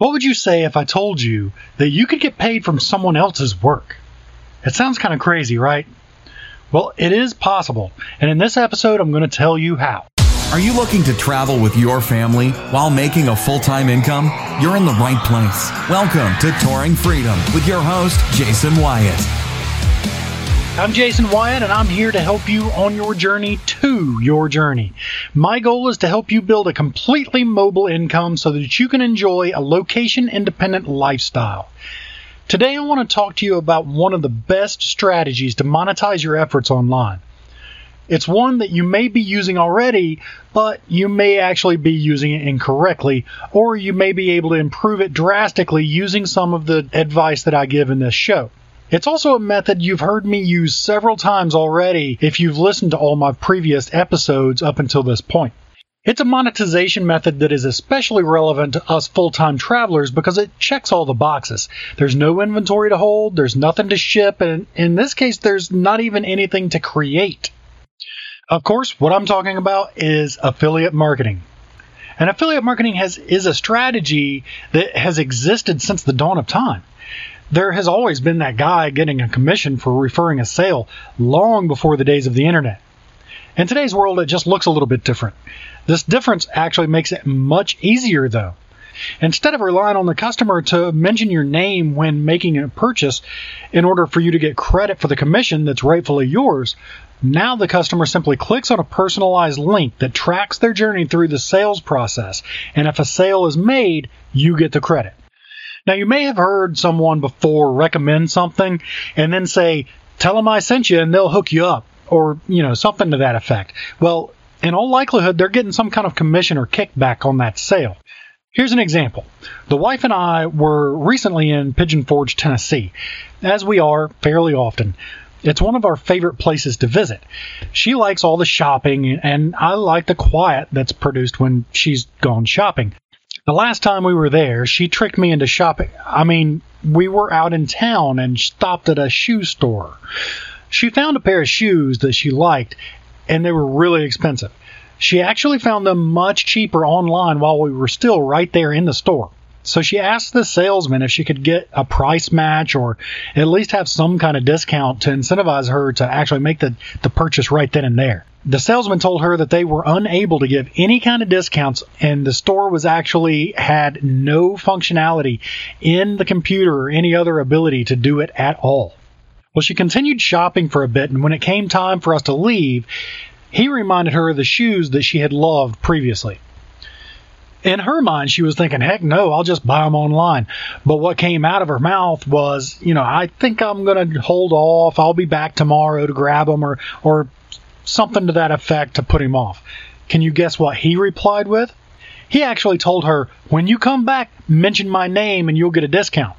What would you say if I told you that you could get paid from someone else's work? It sounds kind of crazy, right? Well, it is possible, and in this episode, I'm going to tell you how. Are you looking to travel with your family while making a full time income? You're in the right place. Welcome to Touring Freedom with your host, Jason Wyatt. I'm Jason Wyatt, and I'm here to help you on your journey to your journey. My goal is to help you build a completely mobile income so that you can enjoy a location independent lifestyle. Today, I want to talk to you about one of the best strategies to monetize your efforts online. It's one that you may be using already, but you may actually be using it incorrectly, or you may be able to improve it drastically using some of the advice that I give in this show. It's also a method you've heard me use several times already if you've listened to all my previous episodes up until this point. It's a monetization method that is especially relevant to us full time travelers because it checks all the boxes. There's no inventory to hold, there's nothing to ship, and in this case, there's not even anything to create. Of course, what I'm talking about is affiliate marketing. And affiliate marketing has, is a strategy that has existed since the dawn of time there has always been that guy getting a commission for referring a sale long before the days of the internet. In today's world, it just looks a little bit different. This difference actually makes it much easier, though. Instead of relying on the customer to mention your name when making a purchase in order for you to get credit for the commission that's rightfully yours, now the customer simply clicks on a personalized link that tracks their journey through the sales process, and if a sale is made, you get the credit. Now, you may have heard someone before recommend something and then say, tell them I sent you and they'll hook you up, or, you know, something to that effect. Well, in all likelihood, they're getting some kind of commission or kickback on that sale. Here's an example. The wife and I were recently in Pigeon Forge, Tennessee, as we are fairly often. It's one of our favorite places to visit. She likes all the shopping, and I like the quiet that's produced when she's gone shopping. The last time we were there, she tricked me into shopping. I mean, we were out in town and stopped at a shoe store. She found a pair of shoes that she liked, and they were really expensive. She actually found them much cheaper online while we were still right there in the store. So she asked the salesman if she could get a price match or at least have some kind of discount to incentivize her to actually make the, the purchase right then and there. The salesman told her that they were unable to give any kind of discounts and the store was actually had no functionality in the computer or any other ability to do it at all. Well, she continued shopping for a bit and when it came time for us to leave, he reminded her of the shoes that she had loved previously. In her mind, she was thinking, heck no, I'll just buy them online. But what came out of her mouth was, you know, I think I'm going to hold off. I'll be back tomorrow to grab them or, or something to that effect to put him off. Can you guess what he replied with? He actually told her, When you come back, mention my name and you'll get a discount.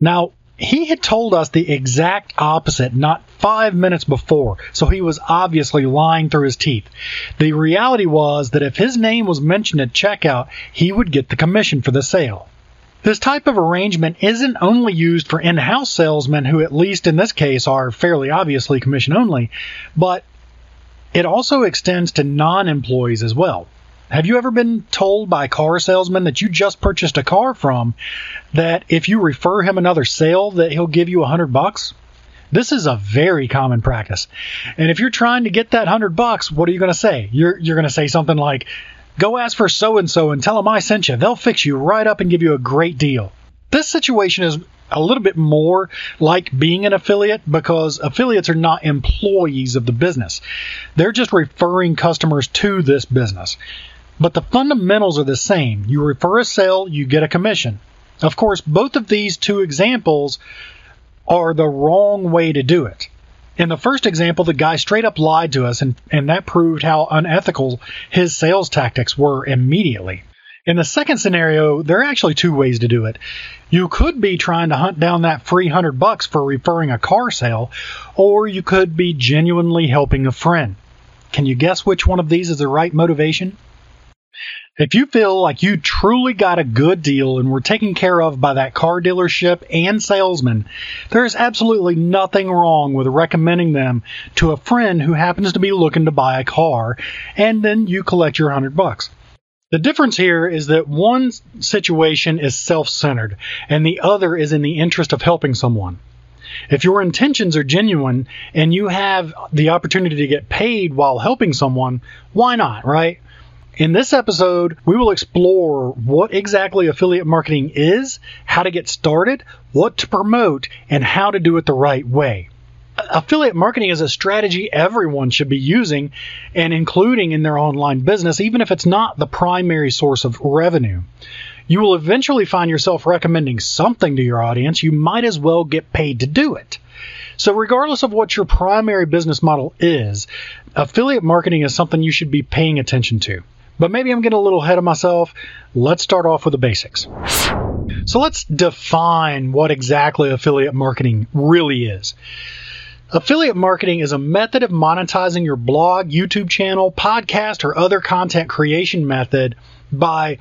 Now, he had told us the exact opposite not five minutes before, so he was obviously lying through his teeth. The reality was that if his name was mentioned at checkout, he would get the commission for the sale. This type of arrangement isn't only used for in house salesmen who, at least in this case, are fairly obviously commission only, but it also extends to non employees as well. Have you ever been told by a car salesman that you just purchased a car from that if you refer him another sale that he'll give you a hundred bucks? This is a very common practice. And if you're trying to get that hundred bucks, what are you going to say? You're, you're going to say something like, go ask for so and so and tell them I sent you. They'll fix you right up and give you a great deal. This situation is a little bit more like being an affiliate because affiliates are not employees of the business. They're just referring customers to this business. But the fundamentals are the same. You refer a sale, you get a commission. Of course, both of these two examples are the wrong way to do it. In the first example, the guy straight up lied to us, and, and that proved how unethical his sales tactics were immediately. In the second scenario, there are actually two ways to do it. You could be trying to hunt down that free hundred bucks for referring a car sale, or you could be genuinely helping a friend. Can you guess which one of these is the right motivation? If you feel like you truly got a good deal and were taken care of by that car dealership and salesman, there is absolutely nothing wrong with recommending them to a friend who happens to be looking to buy a car, and then you collect your hundred bucks. The difference here is that one situation is self centered and the other is in the interest of helping someone. If your intentions are genuine and you have the opportunity to get paid while helping someone, why not, right? In this episode, we will explore what exactly affiliate marketing is, how to get started, what to promote, and how to do it the right way. Affiliate marketing is a strategy everyone should be using and including in their online business, even if it's not the primary source of revenue. You will eventually find yourself recommending something to your audience. You might as well get paid to do it. So, regardless of what your primary business model is, affiliate marketing is something you should be paying attention to. But maybe I'm getting a little ahead of myself. Let's start off with the basics. So let's define what exactly affiliate marketing really is. Affiliate marketing is a method of monetizing your blog, YouTube channel, podcast, or other content creation method by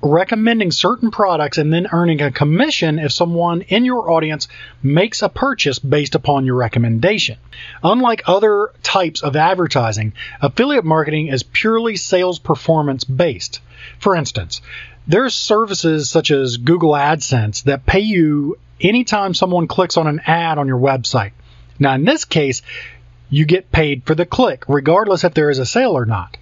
recommending certain products and then earning a commission if someone in your audience makes a purchase based upon your recommendation. Unlike other types of advertising, affiliate marketing is purely sales performance based. For instance, there's services such as Google AdSense that pay you anytime someone clicks on an ad on your website. Now, in this case, you get paid for the click, regardless if there is a sale or not.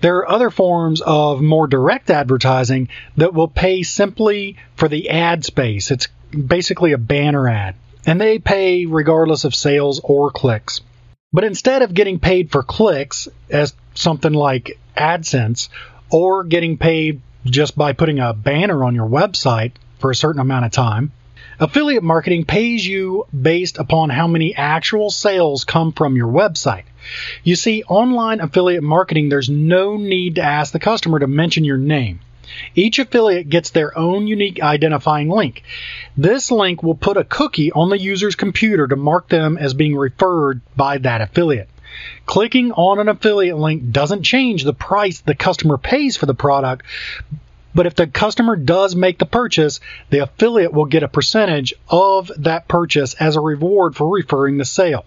There are other forms of more direct advertising that will pay simply for the ad space. It's basically a banner ad, and they pay regardless of sales or clicks. But instead of getting paid for clicks as something like AdSense or getting paid just by putting a banner on your website for a certain amount of time, affiliate marketing pays you based upon how many actual sales come from your website. You see, online affiliate marketing, there's no need to ask the customer to mention your name. Each affiliate gets their own unique identifying link. This link will put a cookie on the user's computer to mark them as being referred by that affiliate. Clicking on an affiliate link doesn't change the price the customer pays for the product, but if the customer does make the purchase, the affiliate will get a percentage of that purchase as a reward for referring the sale.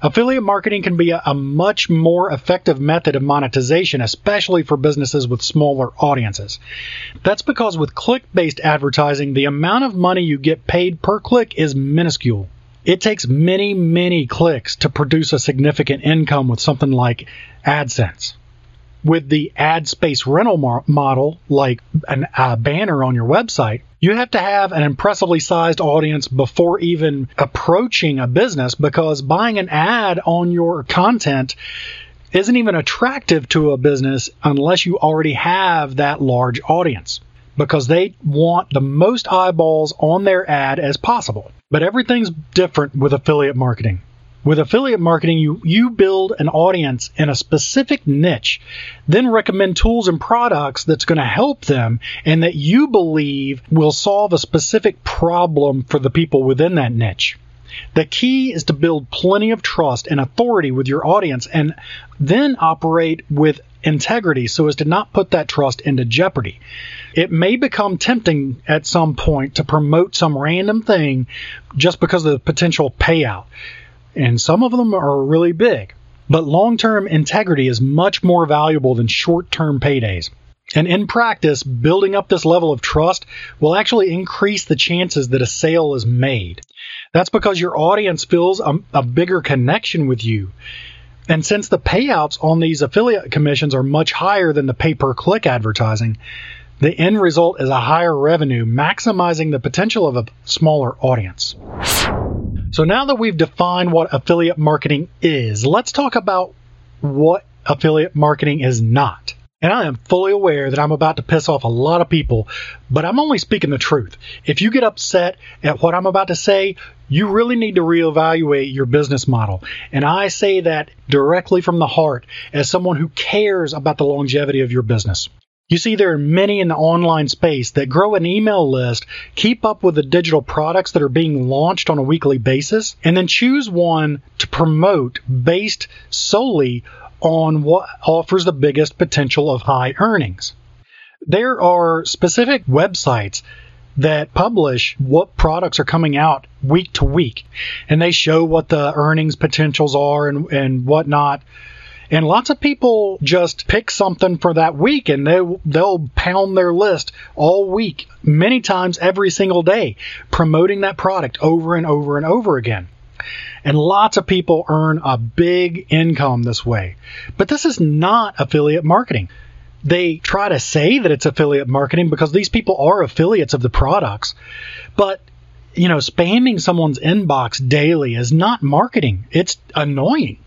Affiliate marketing can be a, a, much more effective method of monetization, especially for businesses with smaller audiences. That's because with click based advertising, the amount of money you get paid per click is minuscule. It takes many, many clicks to produce a significant income with something like AdSense with the ad space rental model, like a uh, banner on your website, you have to have an impressively sized audience before even approaching a business because buying an ad on your content isn't even attractive to a business unless you already have that large audience because they want the most eyeballs on their ad as possible. But everything's different with affiliate marketing. With affiliate marketing, you, you build an audience in a specific niche, then recommend tools and products that's going to help them and that you believe will solve a specific problem for the people within that niche. The key is to build plenty of trust and authority with your audience and then operate with integrity so as to not put that trust into jeopardy. It may become tempting at some point to promote some random thing just because of the potential payout and some of them are really big. But long term integrity is much more valuable than short term paydays. And in practice, building up this level of trust will actually increase the chances that a sale is made. That's because your audience feels a, a bigger connection with you. And since the payouts on these affiliate commissions are much higher than the pay per click advertising, the end result is a higher revenue, maximizing the potential of a smaller audience. So now that we've defined what affiliate marketing is, let's talk about what affiliate marketing is not. And I am fully aware that I'm about to piss off a lot of people, but I'm only speaking the truth. If you get upset at what I'm about to say, you really need to reevaluate your business model. And I say that directly from the heart as someone who cares about the longevity of your business. You see, there are many in the online space that grow an email list, keep up with the digital products that are being launched on a weekly basis, and then choose one to promote based solely on what offers the biggest potential of high earnings. There are specific websites that publish what products are coming out week to week, and they show what the earnings potentials are and, and whatnot. And lots of people just pick something for that week and they, they'll pound their list all week, many times every single day, promoting that product over and over and over again. And lots of people earn a big income this way. But this is not affiliate marketing. They try to say that it's affiliate marketing because these people are affiliates of the products. But, you know, spamming someone's inbox daily is not marketing. It's annoying.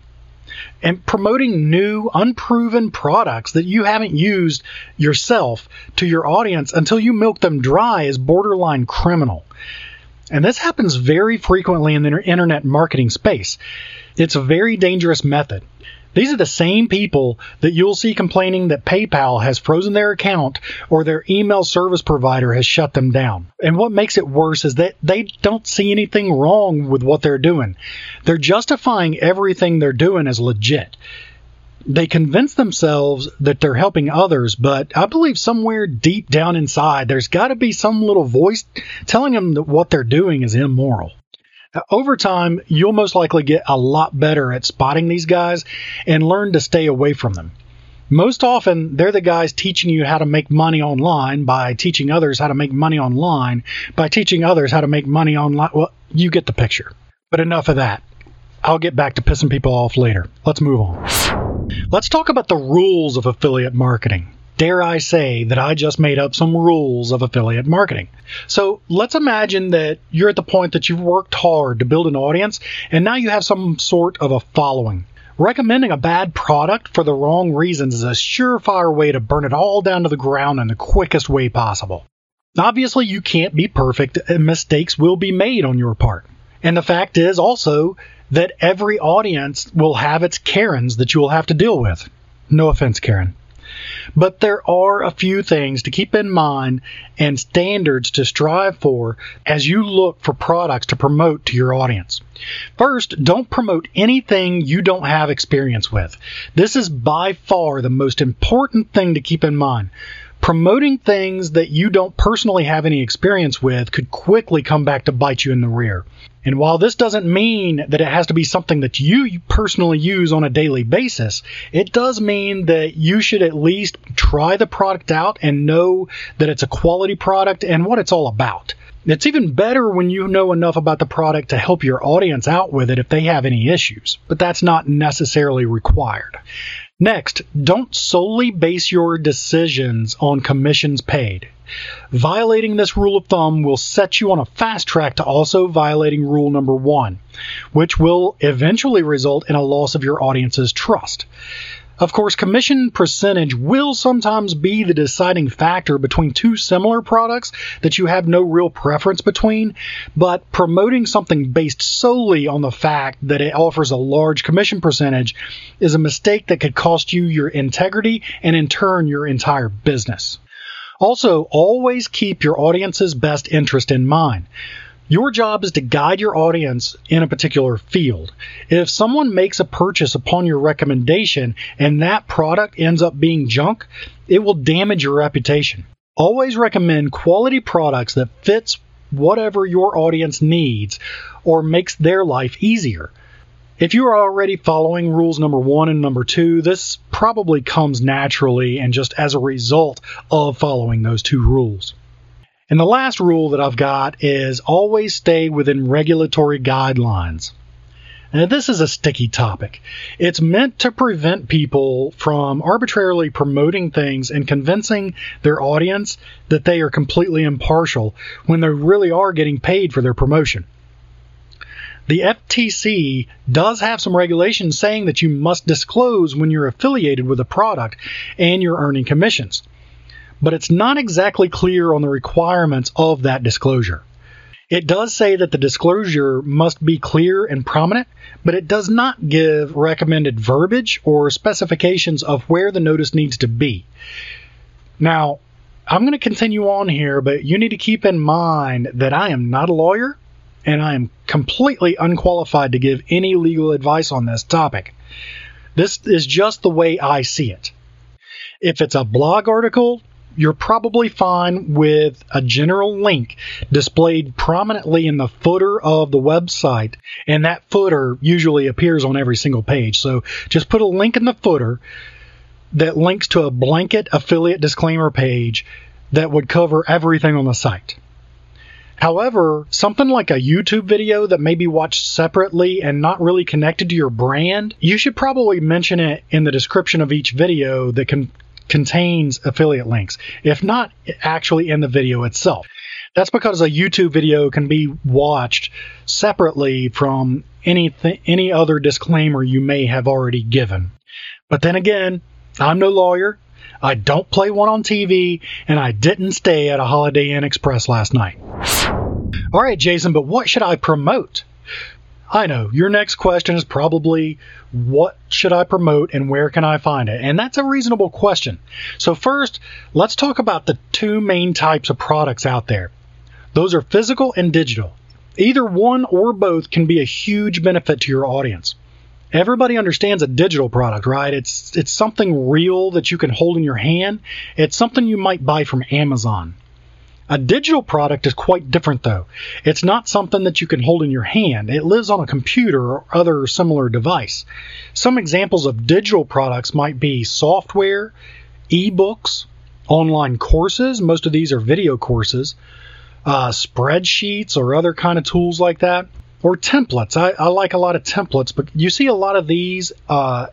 And promoting new, unproven products that you haven't used yourself to your audience until you milk them dry is borderline criminal. And this happens very frequently in the internet marketing space. It's a very dangerous method. These are the same people that you'll see complaining that PayPal has frozen their account or their email service provider has shut them down. And what makes it worse is that they don't see anything wrong with what they're doing. They're justifying everything they're doing as legit they convince themselves that they're helping others, but I believe somewhere deep down inside, there's got to be some little voice telling them that what they're doing is immoral. Over time, you'll most likely get a lot better at spotting these guys and learn to stay away from them. Most often, they're the guys teaching you how to make money online by teaching others how to make money online by teaching others how to make money online. Well, you get the picture. But enough of that. I'll get back to pissing people off later. Let's move on. Let's talk about the rules of affiliate marketing. Dare I say that I just made up some rules of affiliate marketing? So let's imagine that you're at the point that you've worked hard to build an audience and now you have some sort of a following. Recommending a bad product for the wrong reasons is a surefire way to burn it all down to the ground in the quickest way possible. Obviously, you can't be perfect and mistakes will be made on your part. And the fact is also that every audience will have its Karens that you will have to deal with. No offense, Karen. But there are a few things to keep in mind and standards to strive for as you look for products to promote to your audience. First, don't promote anything you don't have experience with. This is by far the most important thing to keep in mind promoting things that you don't personally have any experience with could quickly come back to bite you in the rear. And while this doesn't mean that it has to be something that you personally use on a daily basis, it does mean that you should at least try the product out and know that it's a quality product and what it's all about. It's even better when you know enough about the product to help your audience out with it if they have any issues, but that's not necessarily required. Next, don't solely base your decisions on commissions paid. Violating this rule of thumb will set you on a fast track to also violating rule number one, which will eventually result in a loss of your audience's trust. Of course, commission percentage will sometimes be the deciding factor between two similar products that you have no real preference between, but promoting something based solely on the fact that it offers a large commission percentage is a mistake that could cost you your integrity and in turn your entire business. Also, always keep your audience's best interest in mind. Your job is to guide your audience in a particular field. If someone makes a purchase upon your recommendation and that product ends up being junk, it will damage your reputation. Always recommend quality products that fits whatever your audience needs or makes their life easier. If you are already following rules number one and number two, this probably comes naturally and just as a result of following those two rules. And the last rule that I've got is always stay within regulatory guidelines. Now, this is a sticky topic. It's meant to prevent people from arbitrarily promoting things and convincing their audience that they are completely impartial when they really are getting paid for their promotion. The FTC does have some regulations saying that you must disclose when you're affiliated with a product and you're earning commissions but it's not exactly clear on the requirements of that disclosure. It does say that the disclosure must be clear and prominent, but it does not give recommended verbiage or specifications of where the notice needs to be. Now, I'm going to continue on here, but you need to keep in mind that I am not a lawyer and I am completely unqualified to give any legal advice on this topic. This is just the way I see it. If it's a blog article, you're probably fine with a general link displayed prominently in the footer of the website, and that footer usually appears on every single page. So just put a link in the footer that links to a blanket affiliate disclaimer page that would cover everything on the site. However, something like a YouTube video that may be watched separately and not really connected to your brand, you should probably mention it in the description of each video that can contains affiliate links, if not actually in the video itself. That's because a YouTube video can be watched separately from any any other disclaimer you may have already given. But then again, I'm no lawyer. I don't play one on TV, and I didn't stay at a Holiday Inn Express last night. All right, Jason, but what should I promote? I know your next question is probably what should I promote and where can I find it? And that's a reasonable question. So, first, let's talk about the two main types of products out there those are physical and digital. Either one or both can be a huge benefit to your audience. Everybody understands a digital product, right? It's it's something real that you can hold in your hand. It's something you might buy from Amazon. A digital product is quite different though. It's not something that you can hold in your hand. It lives on a computer or other similar device. Some examples of digital products might be software, ebooks, online courses. Most of these are video courses. Uh, spreadsheets or other kind of tools like that, or templates. I, I, like a lot of templates, but you see a lot of these uh,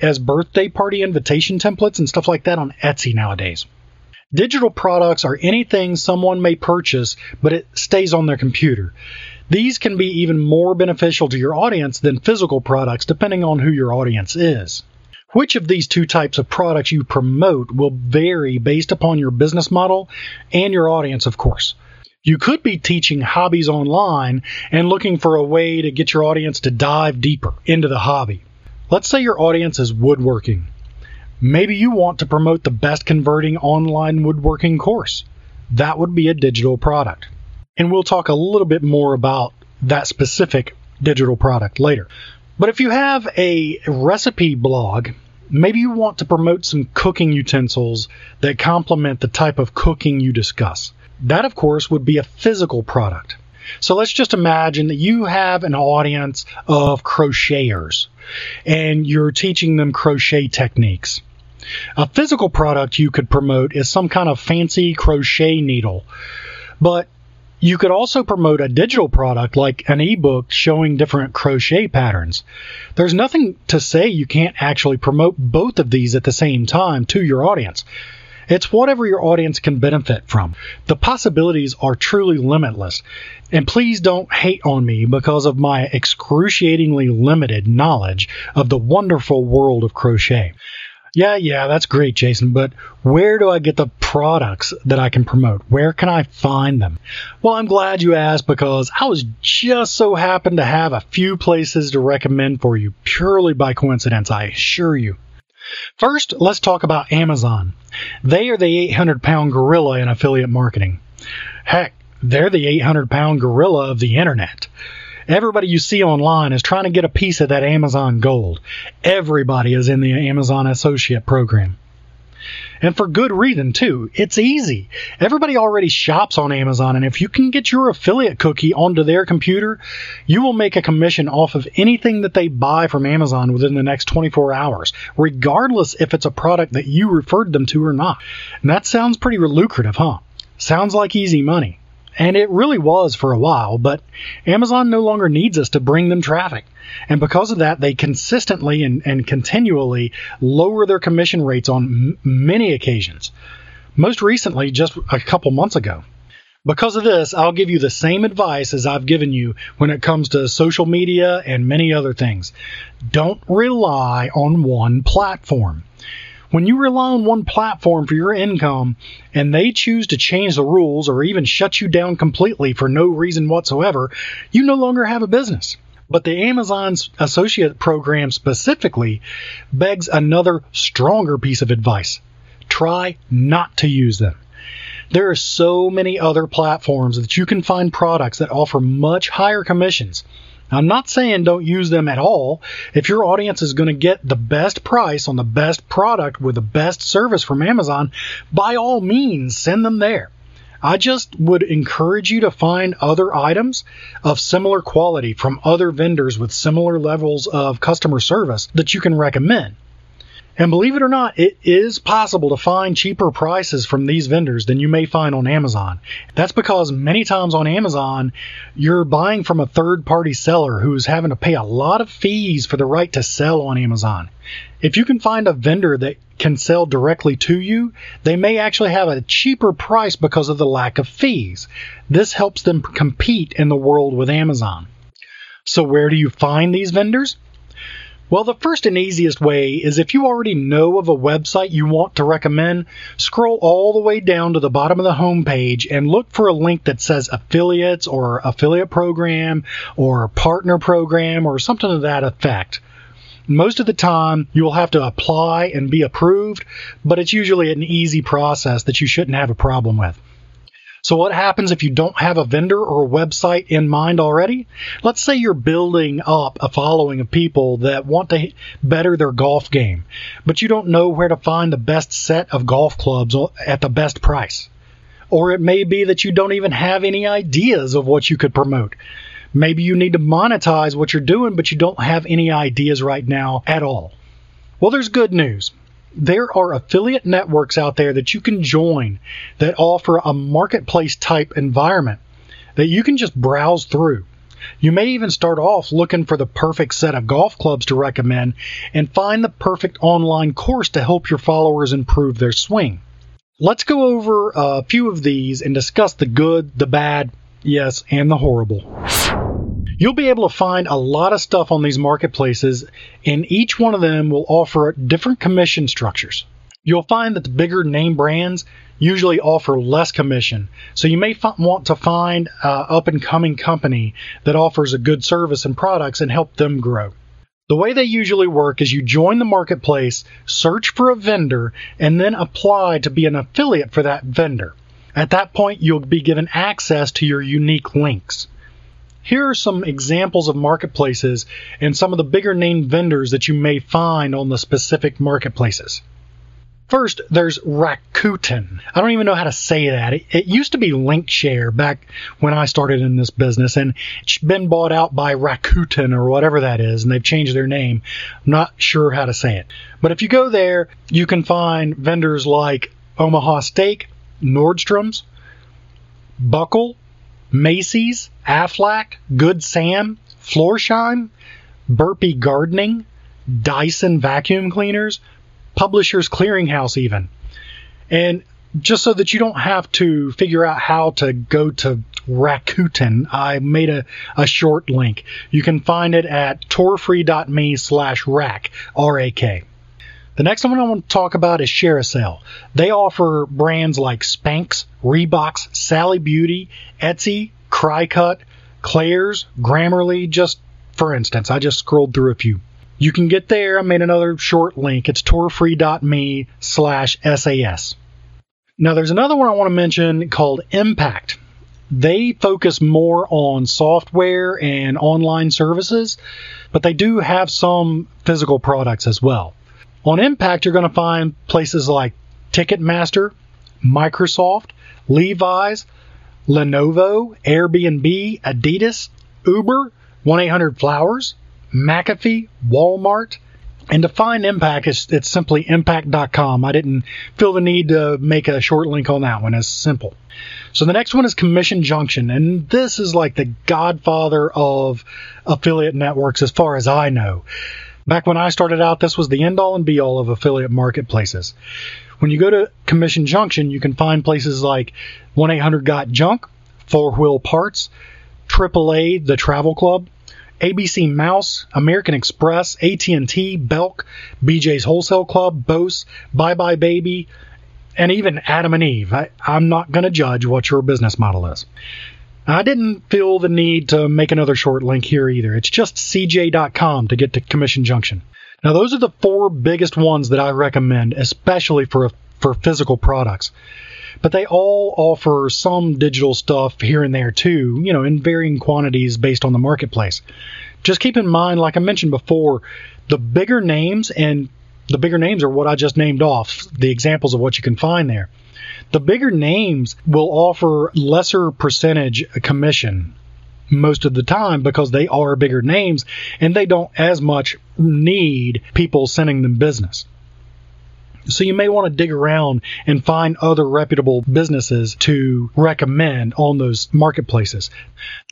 as birthday party invitation templates and stuff like that on Etsy nowadays. Digital products are anything someone may purchase, but it stays on their computer. These can be even more beneficial to your audience than physical products, depending on who your audience is. Which of these two types of products you promote will vary based upon your business model and your audience, of course. You could be teaching hobbies online and looking for a way to get your audience to dive deeper into the hobby. Let's say your audience is woodworking. Maybe you want to promote the best converting online woodworking course. That would be a digital product. And we'll talk a little bit more about that specific digital product later. But if you have a recipe blog, maybe you want to promote some cooking utensils that complement the type of cooking you discuss. That, of course, would be a physical product. So let's just imagine that you have an audience of crocheters and you're teaching them crochet techniques. A physical product you could promote is some kind of fancy crochet needle, but you could also promote a digital product like an ebook showing different crochet patterns. There's nothing to say you can't actually promote both of these at the same time to your audience. It's whatever your audience can benefit from. The possibilities are truly limitless. And please don't hate on me because of my excruciatingly limited knowledge of the wonderful world of crochet. Yeah, yeah, that's great, Jason, but where do I get the products that I can promote? Where can I find them? Well, I'm glad you asked because I was just so happened to have a few places to recommend for you purely by coincidence, I assure you. First, let's talk about Amazon. They are the 800 pound gorilla in affiliate marketing. Heck, they're the 800 pound gorilla of the internet. Everybody you see online is trying to get a piece of that Amazon gold. Everybody is in the Amazon Associate program. And for good reason, too. It's easy. Everybody already shops on Amazon, and if you can get your affiliate cookie onto their computer, you will make a commission off of anything that they buy from Amazon within the next 24 hours, regardless if it's a product that you referred them to or not. And that sounds pretty lucrative, huh? Sounds like easy money. And it really was for a while, but Amazon no longer needs us to bring them traffic. And because of that, they consistently and, and continually lower their commission rates on m- many occasions. Most recently, just a couple months ago. Because of this, I'll give you the same advice as I've given you when it comes to social media and many other things. Don't rely on one platform. When you rely on one platform for your income and they choose to change the rules or even shut you down completely for no reason whatsoever, you no longer have a business. But the Amazon's associate program specifically begs another stronger piece of advice. Try not to use them. There are so many other platforms that you can find products that offer much higher commissions I'm not saying don't use them at all. If your audience is going to get the best price on the best product with the best service from Amazon, by all means, send them there. I just would encourage you to find other items of similar quality from other vendors with similar levels of customer service that you can recommend. And believe it or not, it is possible to find cheaper prices from these vendors than you may find on Amazon. That's because many times on Amazon, you're buying from a third party seller who's having to pay a lot of fees for the right to sell on Amazon. If you can find a vendor that can sell directly to you, they may actually have a cheaper price because of the lack of fees. This helps them compete in the world with Amazon. So, where do you find these vendors? Well, the first and easiest way is if you already know of a website you want to recommend, scroll all the way down to the bottom of the home page and look for a link that says affiliates or affiliate program or partner program or something to that effect. Most of the time, you'll have to apply and be approved, but it's usually an easy process that you shouldn't have a problem with. So what happens if you don't have a vendor or a website in mind already? Let's say you're building up a following of people that want to better their golf game, but you don't know where to find the best set of golf clubs at the best price. Or it may be that you don't even have any ideas of what you could promote. Maybe you need to monetize what you're doing, but you don't have any ideas right now at all. Well, there's good news there are affiliate networks out there that you can join that offer a marketplace type environment that you can just browse through. You may even start off looking for the perfect set of golf clubs to recommend and find the perfect online course to help your followers improve their swing. Let's go over a few of these and discuss the good, the bad, yes, and the horrible. You'll be able to find a lot of stuff on these marketplaces, and each one of them will offer different commission structures. You'll find that the bigger name brands usually offer less commission, so you may f- want to find an up and coming company that offers a good service and products and help them grow. The way they usually work is you join the marketplace, search for a vendor, and then apply to be an affiliate for that vendor. At that point, you'll be given access to your unique links. Here are some examples of marketplaces and some of the bigger name vendors that you may find on the specific marketplaces. First, there's Rakuten. I don't even know how to say that. It, it, used to be Linkshare back when I started in this business, and it's been bought out by Rakuten or whatever that is, and they've changed their name. I'm not sure how to say it. But if you go there, you can find vendors like Omaha Steak, Nordstrom's, Buckle, Macy's, Aflac, Good Sam, Florsheim, Burpee Gardening, Dyson vacuum cleaners, Publishers Clearinghouse, even. And just so that you don't have to figure out how to go to Rakuten, I made a, a short link. You can find it at torfree.me slash rack, R-A-K. The next one I want to talk about is ShareASale. They offer brands like Spanx, Reeboks, Sally Beauty, Etsy, Cricut, Claire's, Grammarly, just for instance. I just scrolled through a few. You can get there. I made another short link. It's torfree.me slash SAS. Now, there's another one I want to mention called Impact. They focus more on software and online services, but they do have some physical products as well. On Impact, you're going to find places like Ticketmaster, Microsoft, Levi's, Lenovo, Airbnb, Adidas, Uber, 1 800 Flowers, McAfee, Walmart. And to find Impact, it's, it's simply impact.com. I didn't feel the need to make a short link on that one. It's simple. So the next one is Commission Junction, and this is like the godfather of affiliate networks as far as I know. Back when I started out, this was the end all and be all of affiliate marketplaces. When you go to Commission Junction, you can find places like 1 800 Got Junk, Four Wheel Parts, AAA, The Travel Club, ABC Mouse, American Express, AT&T, Belk, BJ's Wholesale Club, Bose, buybuy BABY, and even Adam and Eve. I, I'm not going to judge what your business model is. I didn't feel the need to make another short link here either. It's just cj.com to get to Commission Junction. Now, those are the four biggest ones that I recommend, especially for for physical products. But they all offer some digital stuff here and there too, you know, in varying quantities based on the marketplace. Just keep in mind, like I mentioned before, the bigger names, and the bigger names are what I just named off, the examples of what you can find there. The bigger names will offer lesser percentage commission most of the time because they are bigger names and they don't as much need people sending them business. So you may want to dig around and find other reputable businesses to recommend on those marketplaces.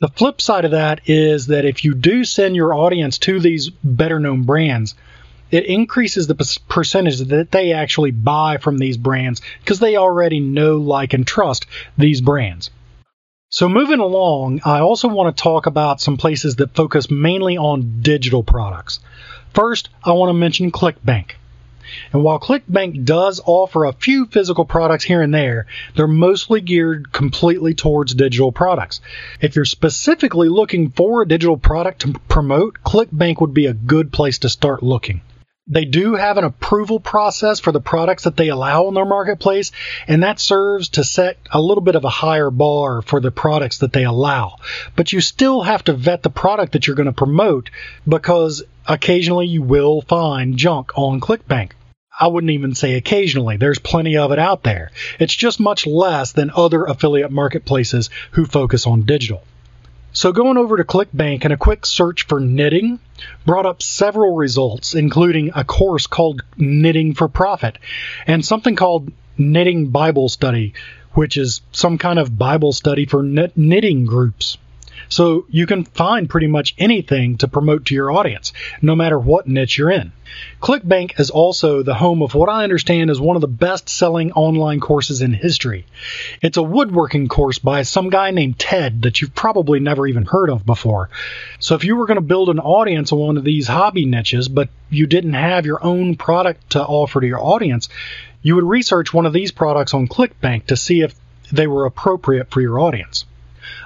The flip side of that is that if you do send your audience to these better known brands, it increases the percentage that they actually buy from these brands because they already know, like, and trust these brands. So, moving along, I also want to talk about some places that focus mainly on digital products. First, I want to mention ClickBank. And while ClickBank does offer a few physical products here and there, they're mostly geared completely towards digital products. If you're specifically looking for a digital product to promote, ClickBank would be a good place to start looking. They do have an approval process for the products that they allow in their marketplace, and that serves to set a little bit of a higher bar for the products that they allow. But you still have to vet the product that you're going to promote because occasionally you will find junk on ClickBank. I wouldn't even say occasionally. There's plenty of it out there. It's just much less than other affiliate marketplaces who focus on digital. So going over to ClickBank and a quick search for knitting brought up several results, including a course called Knitting for Profit and something called Knitting Bible Study, which is some kind of Bible study for knitting groups. So you can find pretty much anything to promote to your audience, no matter what niche you're in. ClickBank is also the home of what I understand is one of the best selling online courses in history. It's a woodworking course by some guy named Ted that you've probably never even heard of before. So if you were going to build an audience on one of these hobby niches, but you didn't have your own product to offer to your audience, you would research one of these products on ClickBank to see if they were appropriate for your audience.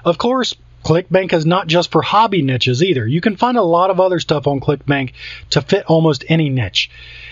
Of course, ClickBank is not just for hobby niches either. You can find a lot of other stuff on ClickBank to fit almost any niche.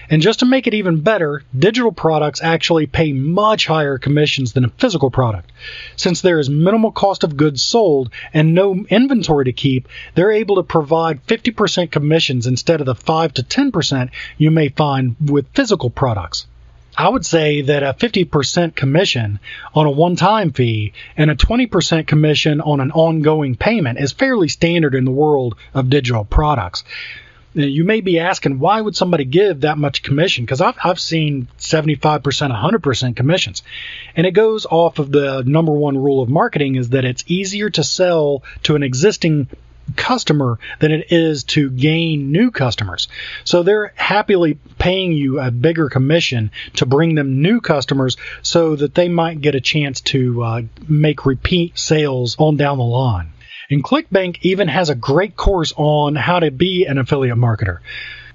And just to make it even better, digital products actually pay much higher commissions than a physical product. Since there is minimal cost of goods sold and no inventory to keep, they're able to provide 50% commissions instead of the 5 to 10% you may find with physical products. I would say that a 50% commission on a one time fee and a 20% commission on an ongoing payment is fairly standard in the world of digital products. You may be asking, why would somebody give that much commission? Because I've, I've seen 75%, 100% commissions. And it goes off of the number one rule of marketing is that it's easier to sell to an existing customer than it is to gain new customers. So they're happily paying you a bigger commission to bring them new customers so that they might get a chance to uh, make repeat sales on down the line. And ClickBank even has a great course on how to be an affiliate marketer.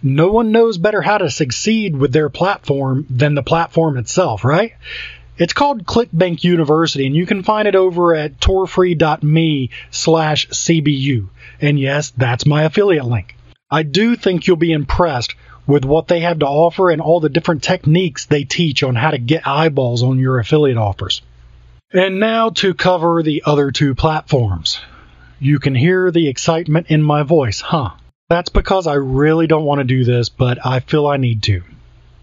No one knows better how to succeed with their platform than the platform itself, right? It's called ClickBank University, and you can find it over at torfree.me slash CBU. And yes, that's my affiliate link. I do think you'll be impressed with what they have to offer and all the different techniques they teach on how to get eyeballs on your affiliate offers. And now to cover the other two platforms. You can hear the excitement in my voice, huh? That's because I really don't want to do this, but I feel I need to.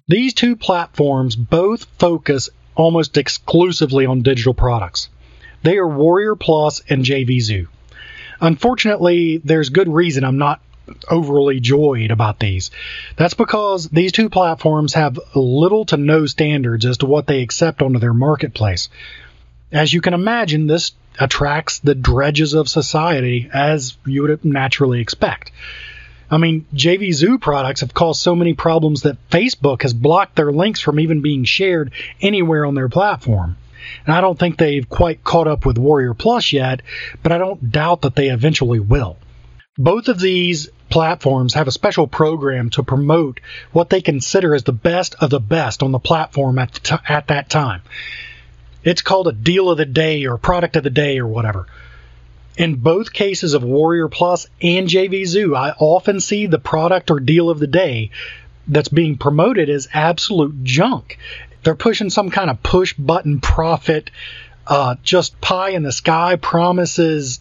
These two platforms both focus almost exclusively on digital products. They are Warrior Plus and JVZoo. Unfortunately, there's good reason I'm not overly joyed about these. That's because these two platforms have little to no standards as to what they accept onto their marketplace. As you can imagine, this attracts the dredges of society as you would naturally expect. I mean, JVZoo products have caused so many problems that Facebook has blocked their links from even being shared anywhere on their platform. And I don't think they've quite caught up with Warrior Plus yet, but I don't doubt that they eventually will. Both of these platforms have a special program to promote what they consider as the best of the best on the platform at, the t- at that time. It's called a deal of the day or product of the day or whatever. In both cases of Warrior Plus and JVZoo, I often see the product or deal of the day that's being promoted as absolute junk They're pushing some kind of push button profit, uh, just pie in the sky promises,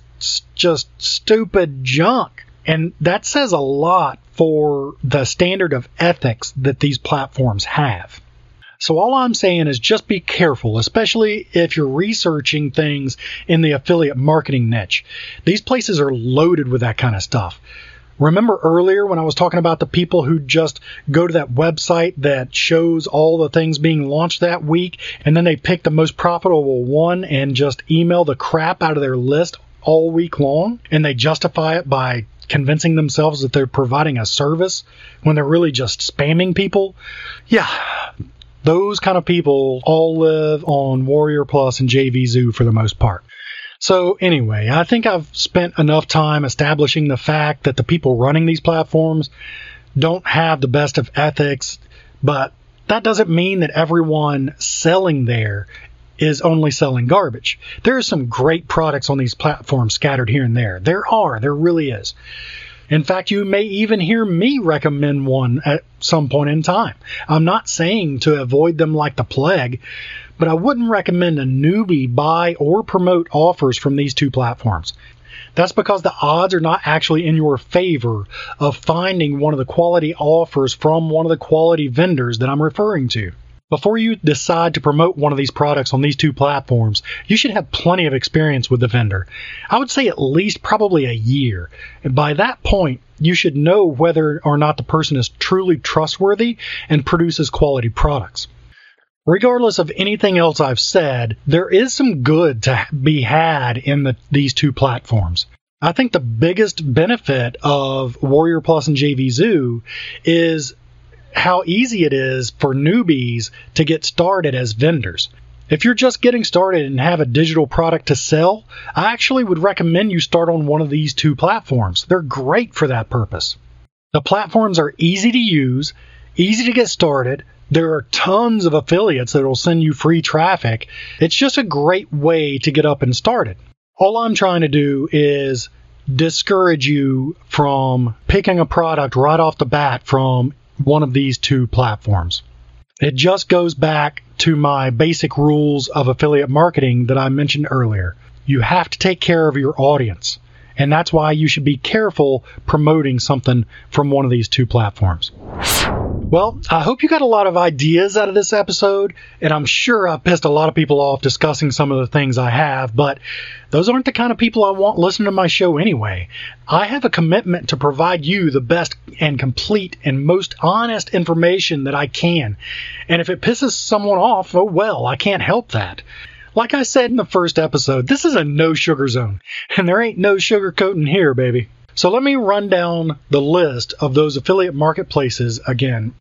just stupid junk. And that says a lot for the standard of ethics that these platforms have. So all I'm saying is just be careful, especially if you're researching things in the affiliate marketing niche. These places are loaded with that kind of stuff. Remember earlier when I was talking about the people who just go to that website that shows all the things being launched that week and then they pick the most profitable one and just email the crap out of their list all week long and they justify it by convincing themselves that they're providing a service when they're really just spamming people? Yeah, those kind of people all live on Warrior Plus and JVZoo for the most part. So, anyway, I think I've spent enough time establishing the fact that the people running these platforms don't have the best of ethics, but that doesn't mean that everyone selling there is only selling garbage. There are some great products on these platforms scattered here and there. There are, there really is. In fact, you may even hear me recommend one at some point in time. I'm not saying to avoid them like the plague, but I wouldn't recommend a newbie buy or promote offers from these two platforms. That's because the odds are not actually in your favor of finding one of the quality offers from one of the quality vendors that I'm referring to. Before you decide to promote one of these products on these two platforms, you should have plenty of experience with the vendor. I would say at least probably a year. And by that point, you should know whether or not the person is truly trustworthy and produces quality products. Regardless of anything else I've said, there is some good to be had in the, these two platforms. I think the biggest benefit of Warrior Plus and JVZoo is how easy it is for newbies to get started as vendors. If you're just getting started and have a digital product to sell, I actually would recommend you start on one of these two platforms. They're great for that purpose. The platforms are easy to use, easy to get started. There are tons of affiliates that will send you free traffic. It's just a great way to get up and started. All I'm trying to do is discourage you from picking a product right off the bat from one of these two platforms. It just goes back to my basic rules of affiliate marketing that I mentioned earlier. You have to take care of your audience. And that's why you should be careful promoting something from one of these two platforms. Well, I hope you got a lot of ideas out of this episode, and I'm sure I've pissed a lot of people off discussing some of the things I have, but those aren't the kind of people I want listening to my show anyway. I have a commitment to provide you the best and complete and most honest information that I can. And if it pisses someone off, oh well, I can't help that. Like I said in the first episode, this is a no sugar zone, and there ain't no sugar coating here, baby. So let me run down the list of those affiliate marketplaces again.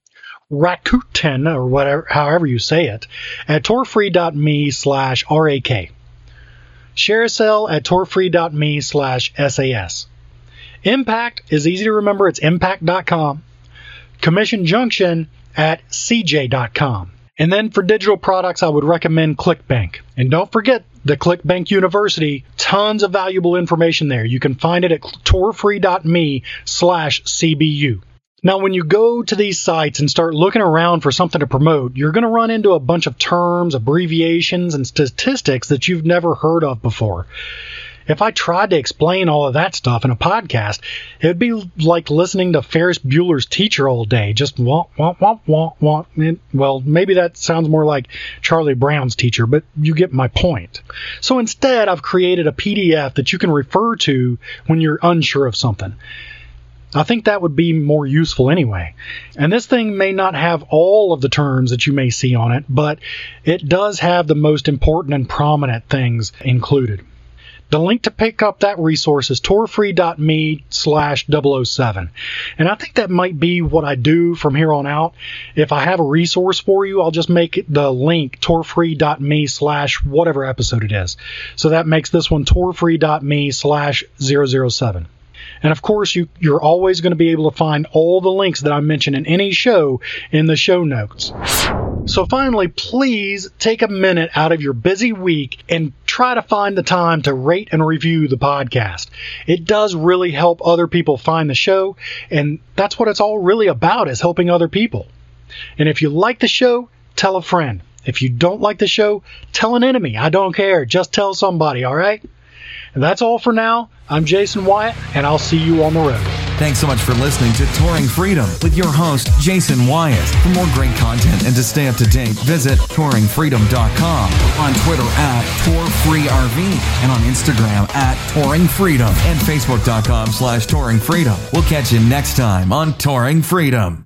Rakuten, or whatever, however you say it, at torfree.me slash RAK. ShareASale at torfree.me slash SAS. Impact is easy to remember, it's impact.com. Commission Junction at cj.com. And then for digital products, I would recommend ClickBank. And don't forget the ClickBank University, tons of valuable information there. You can find it at torfree.me slash CBU. Now, when you go to these sites and start looking around for something to promote, you're going to run into a bunch of terms, abbreviations, and statistics that you've never heard of before. If I tried to explain all of that stuff in a podcast, it would be like listening to Ferris Bueller's teacher all day. Just wah, wah, wah, wah, wah. well, maybe that sounds more like Charlie Brown's teacher, but you get my point. So instead, I've created a PDF that you can refer to when you're unsure of something. I think that would be more useful anyway. And this thing may not have all of the terms that you may see on it, but it does have the most important and prominent things included. The link to pick up that resource is torfree.me slash 007. And I think that might be what I do from here on out. If I have a resource for you, I'll just make the link torfree.me slash whatever episode it is. So that makes this one torfree.me slash 007. And of course, you, you're always going to be able to find all the links that I mention in any show in the show notes. So finally, please take a minute out of your busy week and try to find the time to rate and review the podcast. It does really help other people find the show, and that's what it's all really about is helping other people. And if you like the show, tell a friend. If you don't like the show, tell an enemy. I don't care. Just tell somebody, all right? And that's all for now. I'm Jason Wyatt, and I'll see you on the road. Thanks so much for listening to Touring Freedom with your host, Jason Wyatt. For more great content and to stay up to date, visit touringfreedom.com, on Twitter at TourFreeRV, and on Instagram at Touring Freedom, and Facebook.com slash Touring Freedom. We'll catch you next time on Touring Freedom.